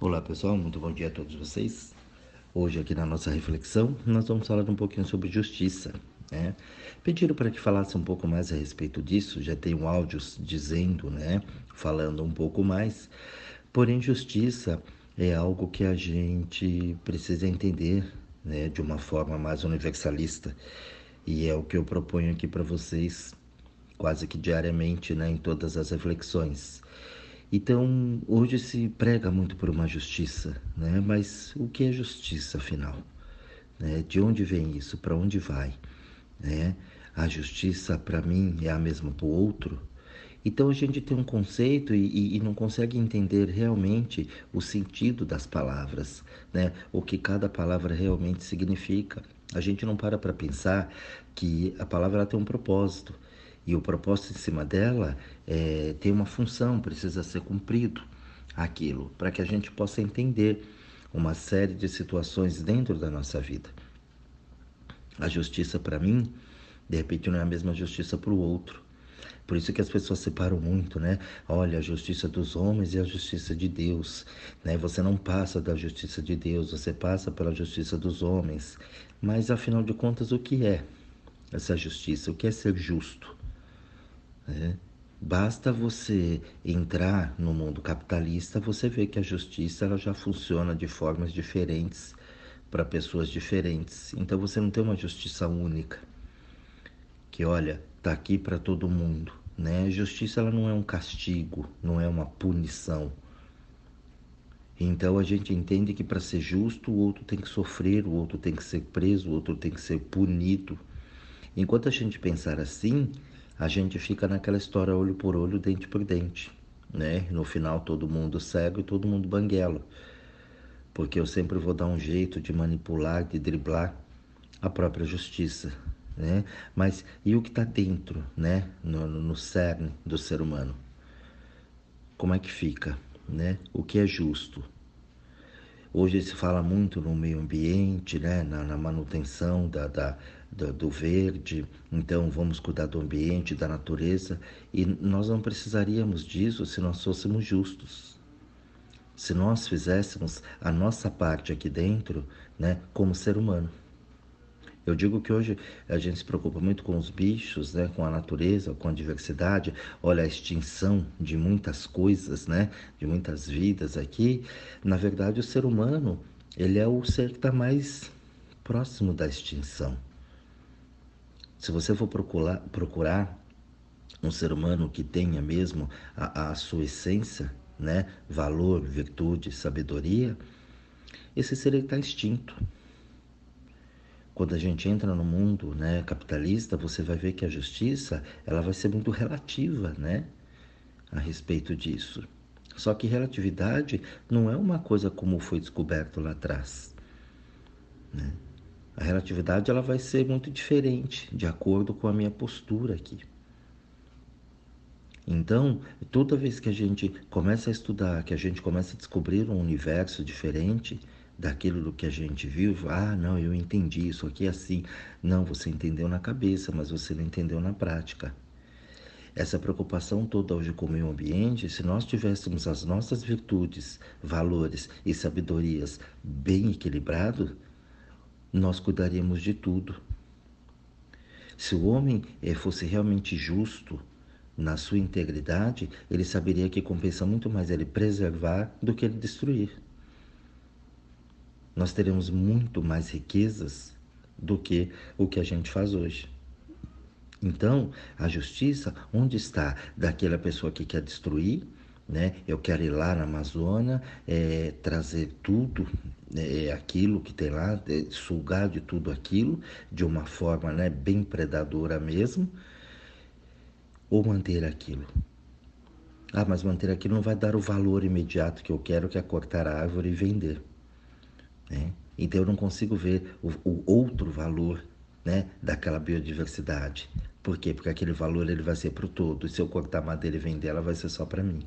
Olá pessoal, muito bom dia a todos vocês. Hoje aqui na nossa reflexão nós vamos falar um pouquinho sobre justiça. Né? Pediram para que falasse um pouco mais a respeito disso, já tenho áudios dizendo, né, falando um pouco mais. Porém, justiça é algo que a gente precisa entender né, de uma forma mais universalista e é o que eu proponho aqui para vocês quase que diariamente né, em todas as reflexões. Então, hoje se prega muito por uma justiça, né? mas o que é justiça, afinal? Né? De onde vem isso? Para onde vai? Né? A justiça, para mim, é a mesma para o outro? Então, a gente tem um conceito e, e, não consegue entender realmente o sentido das palavras, né? o que cada palavra realmente significa. A gente não para para pensar que a palavra tem um propósito e o propósito em cima dela é, tem uma função, precisa ser cumprido aquilo, para que a gente possa entender uma série de situações dentro da nossa vida. A justiça para mim, de repente, não é a mesma justiça para o outro. Por isso que as pessoas separam muito, né? Olha, a justiça dos homens e a justiça de Deus, né? Você não passa da justiça de Deus, você passa pela justiça dos homens. Mas afinal de contas, o que é essa justiça? O que é ser justo? Né? Basta você entrar no mundo capitalista, você vê que a justiça ela já funciona de formas diferentes para pessoas diferentes. Então você não tem uma justiça única que olha tá aqui para todo mundo, né? A justiça ela não é um castigo, não é uma punição. Então a gente entende que para ser justo o outro tem que sofrer, o outro tem que ser preso, o outro tem que ser punido. Enquanto a gente pensar assim, a gente fica naquela história olho por olho, dente por dente, né? No final todo mundo cego e todo mundo banguelo. Porque eu sempre vou dar um jeito de manipular, de driblar a própria justiça, né? Mas e o que está dentro, né? No, no cerne do ser humano? Como é que fica, né? O que é justo? Hoje se fala muito no meio ambiente, né? na, na manutenção da, da, do, do verde, então vamos cuidar do ambiente, da natureza, e nós não precisaríamos disso se nós fôssemos justos. Se nós fizéssemos a nossa parte aqui dentro, né, como ser humano. Eu digo que hoje a gente se preocupa muito com os bichos, né, com a natureza, com a diversidade. Olha a extinção de muitas coisas, né, de muitas vidas aqui. Na verdade, o ser humano ele é o ser que está mais próximo da extinção. Se você for procurar, procurar um ser humano que tenha mesmo a, a sua essência, né, valor, virtude, sabedoria, esse ser está extinto. Quando a gente entra no mundo né, capitalista, você vai ver que a justiça ela vai ser muito relativa né, a respeito disso. Só que relatividade não é uma coisa como foi descoberto lá atrás. Né? A relatividade ela vai ser muito diferente de acordo com a minha postura aqui. Então, toda vez que a gente começa a estudar, que a gente começa a descobrir um universo diferente daquilo do que a gente viu, ah, não, eu entendi isso aqui assim. Não, você entendeu na cabeça, mas você não entendeu na prática. Essa preocupação toda hoje com o meio ambiente, se nós tivéssemos as nossas virtudes, valores e sabedorias bem equilibrados, nós cuidaríamos de tudo. Se o homem eh, fosse realmente justo na sua integridade, ele saberia que compensa muito mais ele preservar do que ele destruir. Nós teremos muito mais riquezas do que o que a gente faz hoje. Então, a justiça, onde está daquela pessoa que quer destruir né? Eu quero ir lá na Amazônia, é, trazer tudo, é, aquilo que tem lá, é, sugar de tudo aquilo, de uma forma né, bem predadora mesmo, ou manter aquilo. Ah, mas manter aquilo não vai dar o valor imediato que eu quero, que é cortar a árvore e vender. Né? Então eu não consigo ver o, o outro valor né, daquela biodiversidade. Por quê? Porque aquele valor ele vai ser para o todo. E se eu cortar madeira e vender, ela vai ser só para mim.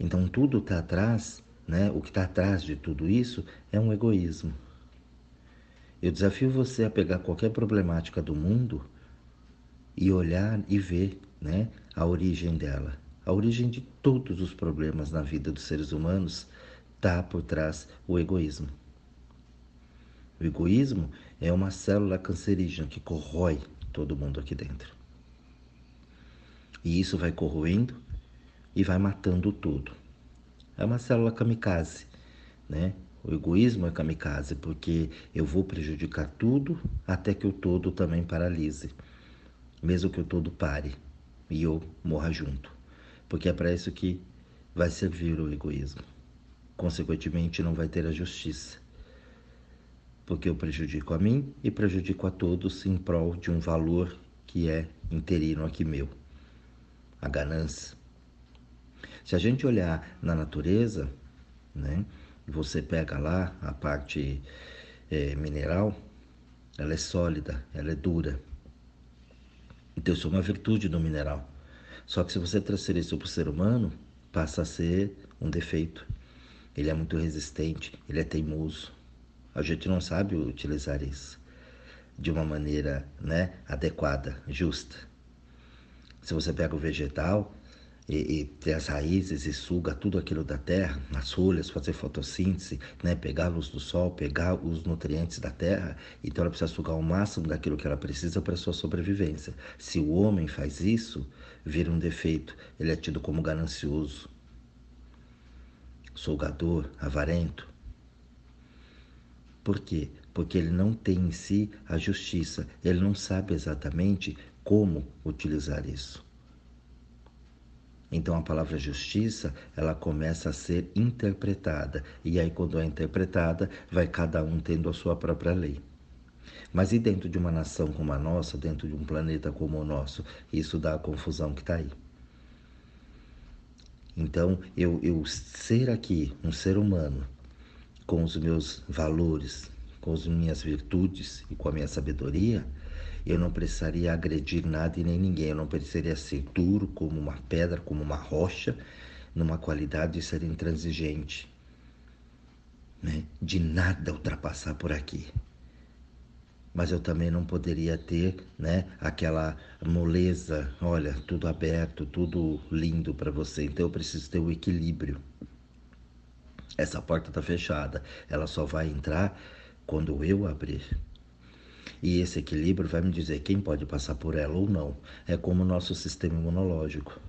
Então tudo está atrás, né? O que está atrás de tudo isso é um egoísmo. Eu desafio você a pegar qualquer problemática do mundo e olhar e ver, né, a origem dela. A origem de todos os problemas na vida dos seres humanos está por trás o egoísmo. O egoísmo é uma célula cancerígena que corrói todo mundo aqui dentro. E isso vai corroendo e vai matando tudo. É uma célula kamikaze, né? O egoísmo é kamikaze, porque eu vou prejudicar tudo até que o todo também paralise, mesmo que o todo pare e eu morra junto. Porque é para isso que vai servir o egoísmo. Consequentemente, não vai ter a justiça. Porque eu prejudico a mim e prejudico a todos em prol de um valor que é interino aqui meu a ganância. Se a gente olhar na natureza, né? Você pega lá a parte é, mineral, ela é sólida, ela é dura. Então isso é uma virtude do mineral. Só que se você transferir isso para o ser humano, passa a ser um defeito. Ele é muito resistente, ele é teimoso. A gente não sabe utilizar isso de uma maneira né, adequada, justa. Se você pega o vegetal, e, e as raízes e suga tudo aquilo da terra, nas folhas, fazer fotossíntese, né? pegar a luz do sol, pegar os nutrientes da terra, então ela precisa sugar o máximo daquilo que ela precisa para sua sobrevivência. Se o homem faz isso, vira um defeito, ele é tido como ganancioso, solgador, avarento. Por quê? Porque ele não tem em si a justiça, ele não sabe exatamente como utilizar isso. Então a palavra justiça, ela começa a ser interpretada. E aí quando é interpretada, vai cada um tendo a sua própria lei. Mas e dentro de uma nação como a nossa, dentro de um planeta como o nosso, isso dá a confusão que está aí. Então, eu, eu ser aqui um ser humano, com os meus valores, com as minhas virtudes e com a minha sabedoria, eu não precisaria agredir nada e nem ninguém. Eu não precisaria ser duro como uma pedra, como uma rocha, numa qualidade de ser intransigente. Né? De nada ultrapassar por aqui. Mas eu também não poderia ter né, aquela moleza, olha, tudo aberto, tudo lindo para você. Então eu preciso ter o equilíbrio. Essa porta está fechada, ela só vai entrar quando eu abrir. E esse equilíbrio vai me dizer quem pode passar por ela ou não. É como o nosso sistema imunológico.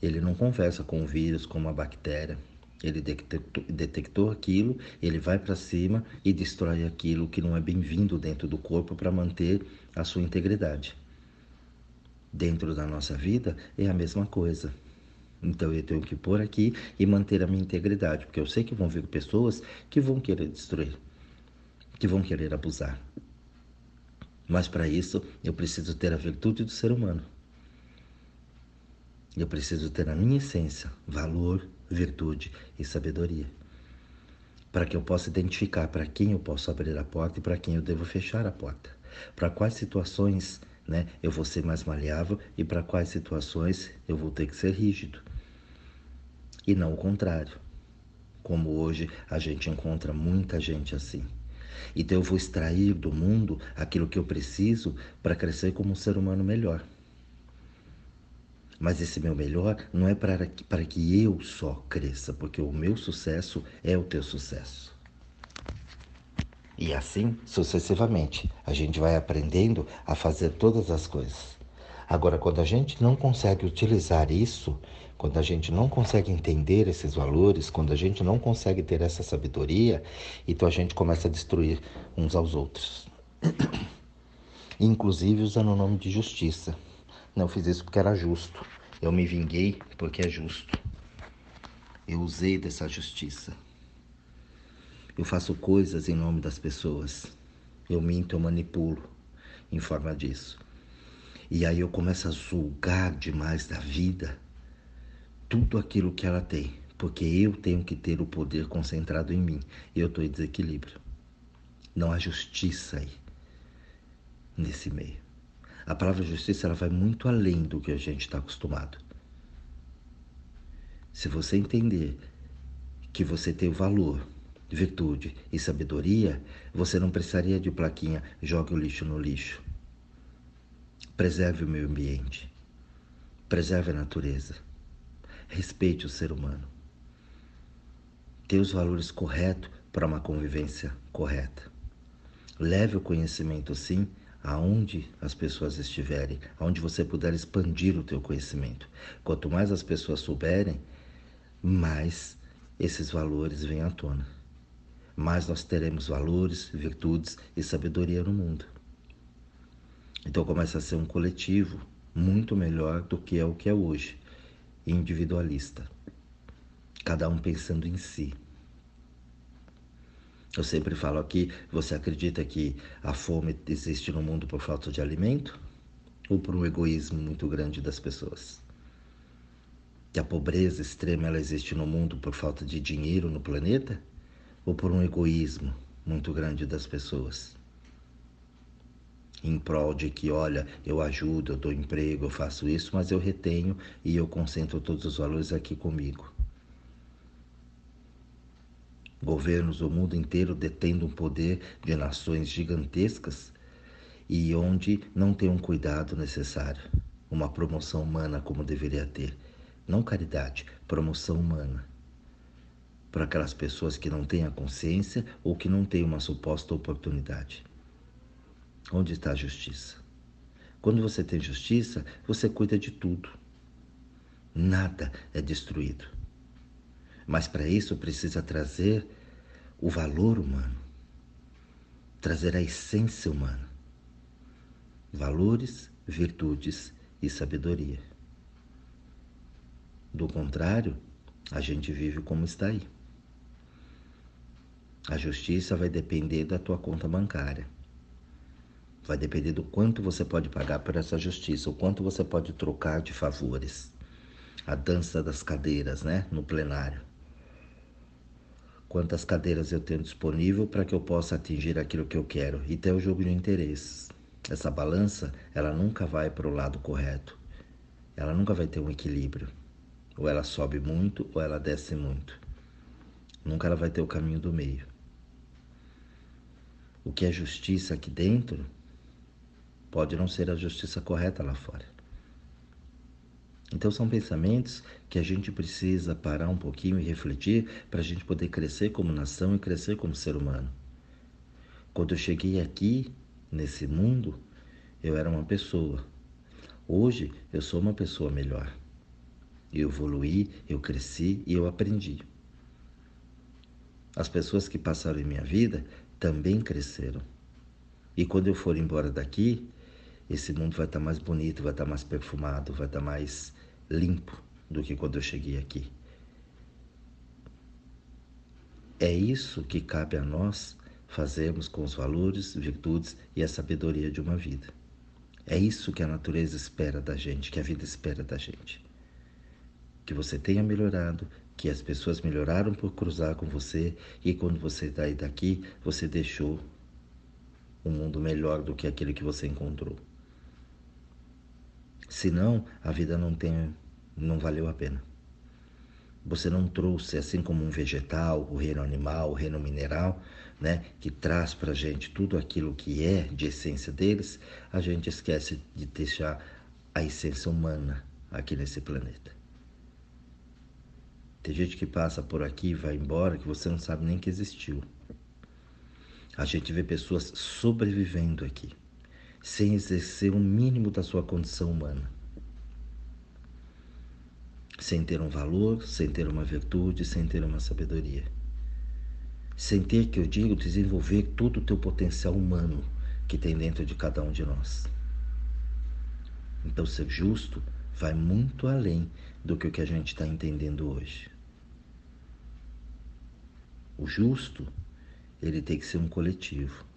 Ele não conversa com o vírus, com uma bactéria. Ele detectou, detectou aquilo, ele vai para cima e destrói aquilo que não é bem-vindo dentro do corpo para manter a sua integridade. Dentro da nossa vida é a mesma coisa. Então eu tenho que pôr aqui e manter a minha integridade, porque eu sei que vão vir pessoas que vão querer destruir, que vão querer abusar. Mas para isso eu preciso ter a virtude do ser humano. Eu preciso ter a minha essência, valor, virtude e sabedoria. Para que eu possa identificar para quem eu posso abrir a porta e para quem eu devo fechar a porta. Para quais situações né, eu vou ser mais maleável e para quais situações eu vou ter que ser rígido. E não o contrário. Como hoje a gente encontra muita gente assim. Então eu vou extrair do mundo aquilo que eu preciso para crescer como um ser humano melhor. Mas esse meu melhor não é para que, para que eu só cresça, porque o meu sucesso é o teu sucesso. E assim sucessivamente, a gente vai aprendendo a fazer todas as coisas. Agora, quando a gente não consegue utilizar isso, quando a gente não consegue entender esses valores, quando a gente não consegue ter essa sabedoria, então a gente começa a destruir uns aos outros. Inclusive usando o nome de justiça. Não fiz isso porque era justo. Eu me vinguei porque é justo. Eu usei dessa justiça. Eu faço coisas em nome das pessoas. Eu minto, eu manipulo em forma disso. E aí eu começo a julgar demais da vida tudo aquilo que ela tem, porque eu tenho que ter o poder concentrado em mim. E eu estou em desequilíbrio. Não há justiça aí, nesse meio. A palavra justiça ela vai muito além do que a gente está acostumado. Se você entender que você tem o valor, virtude e sabedoria, você não precisaria de plaquinha jogue o lixo no lixo. Preserve o meio ambiente. Preserve a natureza respeite o ser humano. Tenha os valores corretos para uma convivência correta. Leve o conhecimento, sim, aonde as pessoas estiverem, aonde você puder expandir o teu conhecimento. Quanto mais as pessoas souberem, mais esses valores vêm à tona. Mais nós teremos valores, virtudes e sabedoria no mundo. Então começa a ser um coletivo muito melhor do que é o que é hoje, individualista. Cada um pensando em si. Eu sempre falo aqui: você acredita que a fome existe no mundo por falta de alimento? Ou por um egoísmo muito grande das pessoas? Que a pobreza extrema ela existe no mundo por falta de dinheiro no planeta? Ou por um egoísmo muito grande das pessoas? Em prol de que, olha, eu ajudo, eu dou emprego, eu faço isso, mas eu retenho e eu concentro todos os valores aqui comigo governos do mundo inteiro detendo um poder de nações gigantescas e onde não tem um cuidado necessário, uma promoção humana como deveria ter. Não caridade, promoção humana. Para aquelas pessoas que não têm a consciência ou que não têm uma suposta oportunidade. Onde está a justiça? Quando você tem justiça, você cuida de tudo. Nada é destruído. Mas para isso precisa trazer o valor humano, trazer a essência humana, valores, virtudes e sabedoria. Do contrário, a gente vive como está aí. A justiça vai depender da tua conta bancária. Vai depender do quanto você pode pagar por essa justiça, o quanto você pode trocar de favores. A dança das cadeiras, né, no plenário quantas cadeiras eu tenho disponível para que eu possa atingir aquilo que eu quero. E tem o jogo de interesses. Essa balança, ela nunca vai para o lado correto. Ela nunca vai ter um equilíbrio. Ou ela sobe muito ou ela desce muito. Nunca ela vai ter o caminho do meio. O que é justiça aqui dentro pode não ser a justiça correta lá fora. Então são pensamentos que a gente precisa parar um pouquinho e refletir para a gente poder crescer como nação e crescer como ser humano. Quando eu cheguei aqui, nesse mundo, eu era uma pessoa. Hoje eu sou uma pessoa melhor. Eu evoluí, eu cresci e eu aprendi. As pessoas que passaram em minha vida também cresceram. E quando eu for embora daqui, esse mundo vai estar mais bonito, vai estar mais perfumado, vai estar mais limpo do que quando eu cheguei aqui. É isso que cabe a nós fazermos com os valores, virtudes e a sabedoria de uma vida. É isso que a natureza espera da gente, que a vida espera da gente. Que você tenha melhorado, que as pessoas melhoraram por cruzar com você e quando você sair daqui, você deixou um mundo melhor do que aquele que você encontrou. Senão, a vida não tem, não valeu a pena. Você não trouxe, assim como um vegetal, o reino animal, o reino mineral, né, que traz para a gente tudo aquilo que é de essência deles, a gente esquece de deixar a essência humana aqui nesse planeta. Tem gente que passa por aqui e vai embora que você não sabe nem que existiu. A gente vê pessoas sobrevivendo aqui sem exercer o mínimo da sua condição humana. Sem ter um valor, sem ter uma virtude, sem ter uma sabedoria. Sem ter, que eu digo, desenvolver todo o teu potencial humano que tem dentro de cada um de nós. Então, ser justo vai muito além do que o que a gente está entendendo hoje. O justo, ele tem que ser um coletivo.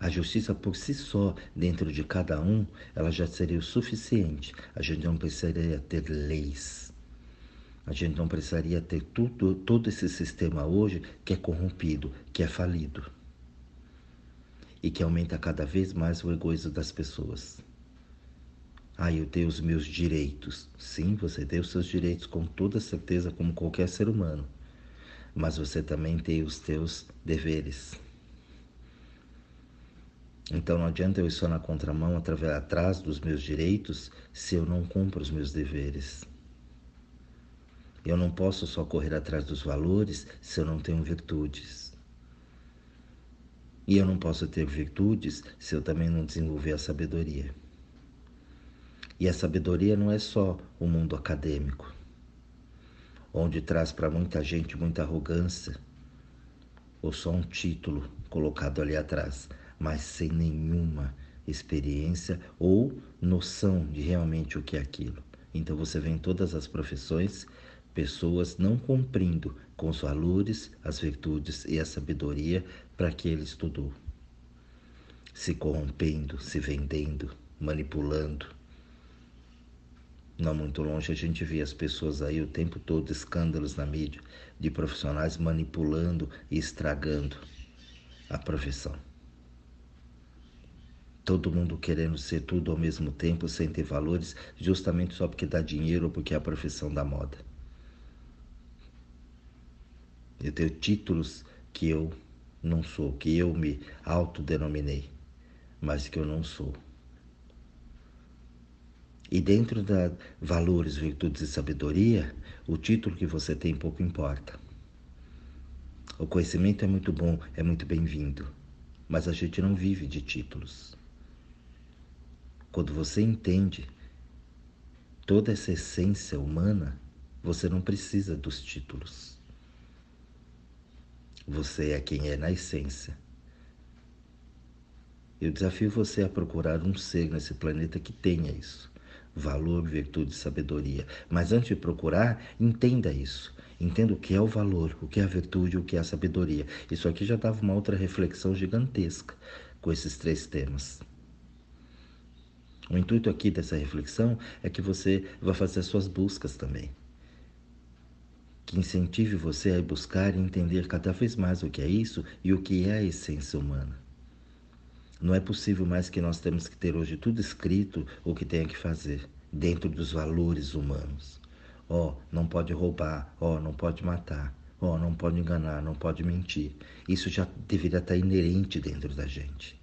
A justiça por si só, dentro de cada um, ela já seria o suficiente. A gente não precisaria ter leis. A gente não precisaria ter tudo, todo esse sistema hoje que é corrompido, que é falido. E que aumenta cada vez mais o egoísmo das pessoas. Ah, eu tenho os meus direitos. Sim, você tem os seus direitos com toda certeza, como qualquer ser humano. Mas você também tem os teus deveres. Então não adianta eu ir só na contramão, atrás dos meus direitos, se eu não cumpro os meus deveres. Eu não posso só correr atrás dos valores se eu não tenho virtudes. E eu não posso ter virtudes se eu também não desenvolver a sabedoria. E a sabedoria não é só o mundo acadêmico, onde traz para muita gente muita arrogância, ou só um título colocado ali atrás, mas sem nenhuma experiência ou noção de realmente o que é aquilo. Então você vê em todas as profissões pessoas não cumprindo com os valores, as virtudes e a sabedoria para que ele estudou, se corrompendo, se vendendo, manipulando, não muito longe, a gente vê as pessoas aí o tempo todo, escândalos na mídia, de profissionais manipulando e estragando a profissão. Todo mundo querendo ser tudo ao mesmo tempo, sem ter valores, justamente só porque dá dinheiro ou porque é a profissão da moda. Eu tenho títulos que eu não sou, que eu me autodenominei, mas que eu não sou. E dentro da valores, virtudes e sabedoria, o título que você tem pouco importa. O conhecimento é muito bom, é muito bem-vindo, mas a gente não vive de títulos. Quando você entende toda essa essência humana, você não precisa dos títulos. Você é quem é na essência. Eu desafio você a procurar um ser nesse planeta que tenha isso valor, virtude, sabedoria. Mas antes de procurar, entenda isso. Entenda o que é o valor, o que é a virtude, o que é a sabedoria. Isso aqui já dava uma outra reflexão gigantesca com esses três temas. O intuito aqui dessa reflexão é que você vá fazer as suas buscas também. Que incentive você a buscar e entender cada vez mais o que é isso e o que é a essência humana. Não é possível mais que nós temos que ter hoje tudo escrito o que tem que fazer dentro dos valores humanos. Ó, oh, não pode roubar, ó, oh, não pode matar, ó, oh, não pode enganar, não pode mentir. Isso já deveria estar inerente dentro da gente.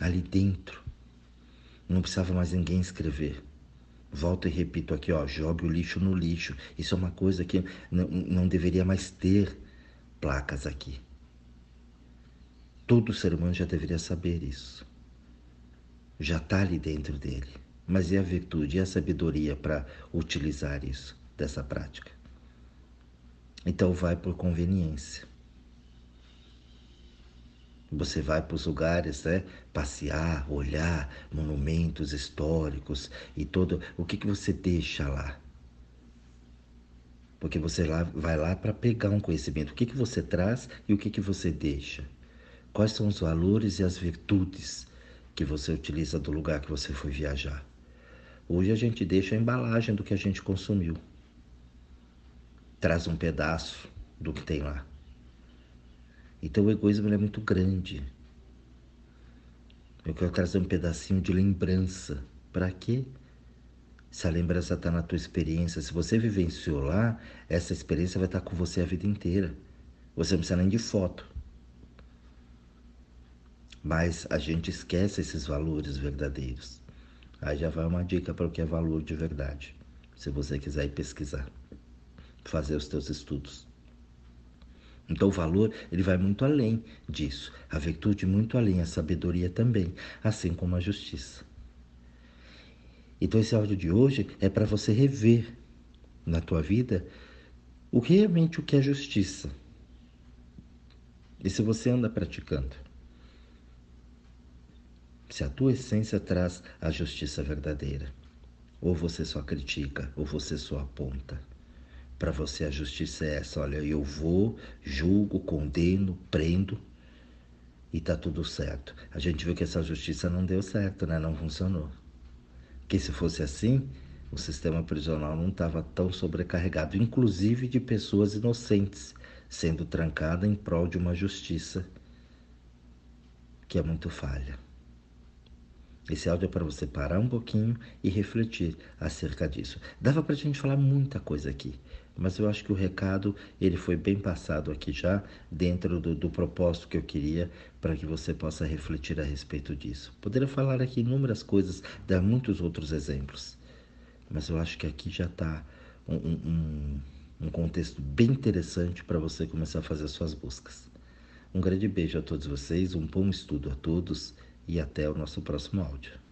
Ali dentro, não precisava mais ninguém escrever. Volto e repito aqui, ó, jogue o lixo no lixo. Isso é uma coisa que não, não deveria mais ter placas aqui. Todo ser humano já deveria saber isso. Já está ali dentro dele. Mas e a virtude e a sabedoria para utilizar isso, dessa prática? Então vai por conveniência. Você vai para os lugares, né? Passear, olhar monumentos históricos e todo. O que, que você deixa lá? Porque você lá, vai lá para pegar um conhecimento. O que, que você traz e o que, que você deixa? Quais são os valores e as virtudes que você utiliza do lugar que você foi viajar? Hoje a gente deixa a embalagem do que a gente consumiu. Traz um pedaço do que tem lá. Então o egoísmo é muito grande. Eu quero trazer um pedacinho de lembrança. Para quê? Se a lembrança está na tua experiência, se você vivenciou lá, essa experiência vai estar com você a vida inteira. Você não precisa nem de foto. Mas a gente esquece esses valores verdadeiros. Aí já vai uma dica para o que é valor de verdade. Se você quiser ir pesquisar, fazer os teus estudos. Então o valor, ele vai muito além disso. A virtude muito além, a sabedoria também, assim como a justiça. Então esse áudio de hoje é para você rever na tua vida o realmente o que é justiça. E se você anda praticando se a tua essência traz a justiça verdadeira. Ou você só critica, ou você só aponta. Para você a justiça é essa, olha, eu vou, julgo, condeno, prendo e tá tudo certo. A gente viu que essa justiça não deu certo, né? Não funcionou. Que se fosse assim, o sistema prisional não estava tão sobrecarregado, inclusive de pessoas inocentes sendo trancada em prol de uma justiça que é muito falha. Esse áudio é para você parar um pouquinho e refletir acerca disso. Dava para a gente falar muita coisa aqui, mas eu acho que o recado ele foi bem passado aqui já dentro do, do propósito que eu queria para que você possa refletir a respeito disso. Poderia falar aqui inúmeras coisas, dar muitos outros exemplos, mas eu acho que aqui já está um, um, um contexto bem interessante para você começar a fazer as suas buscas. Um grande beijo a todos vocês, um bom estudo a todos e até o nosso próximo áudio.